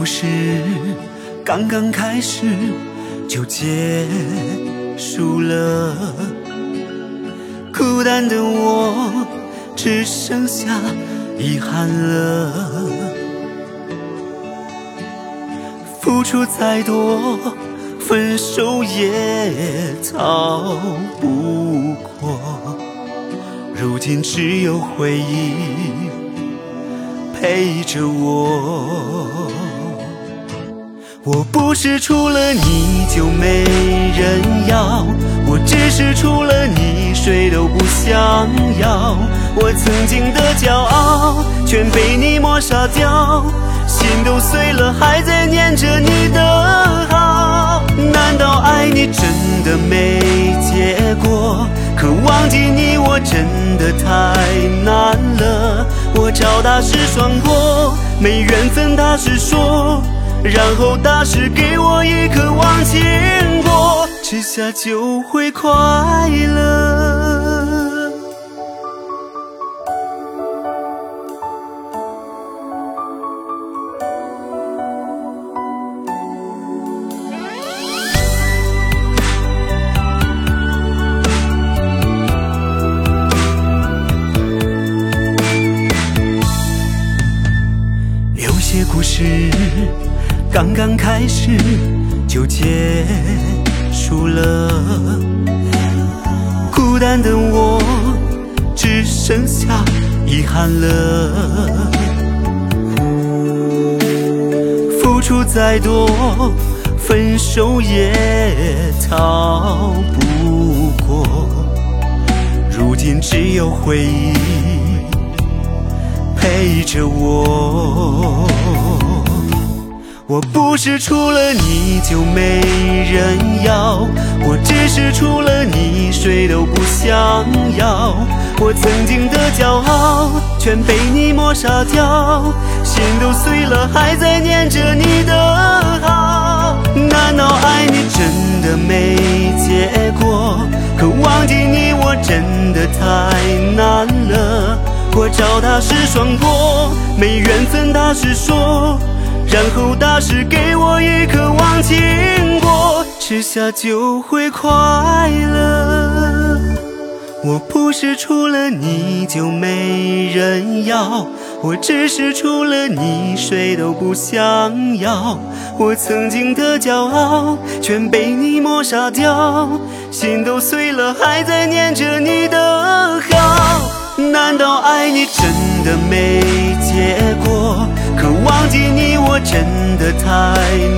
故事刚刚开始就结束了，孤单的我只剩下遗憾了。付出再多，分手也逃不过。如今只有回忆陪着我。我不是除了你就没人要，我只是除了你谁都不想要。我曾经的骄傲全被你抹杀掉，心都碎了还在念着你的好。难道爱你真的没结果？可忘记你我真的太难了。我找大师算过，没缘分大师说。然后大师给我一颗忘情果，吃下就会快乐。有些故事。刚刚开始就结束了，孤单的我只剩下遗憾了。付出再多，分手也逃不过。如今只有回忆陪着我。我不是除了你就没人要，我只是除了你谁都不想要。我曾经的骄傲全被你抹杀掉，心都碎了还在念着你的好。难道爱你真的没结果？可忘记你我真的太难了。我找大师算过，没缘分大师说。然后大师给我一颗忘情果，吃下就会快乐。我不是除了你就没人要，我只是除了你谁都不想要。我曾经的骄傲全被你抹杀掉，心都碎了还在念着你的好。难道爱你真的没太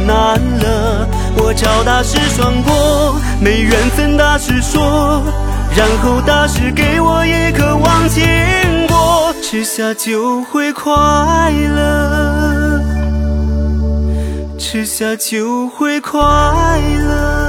难了。我找大师算过，没缘分大师说，然后大师给我一颗忘情果，吃下就会快乐，吃下就会快乐。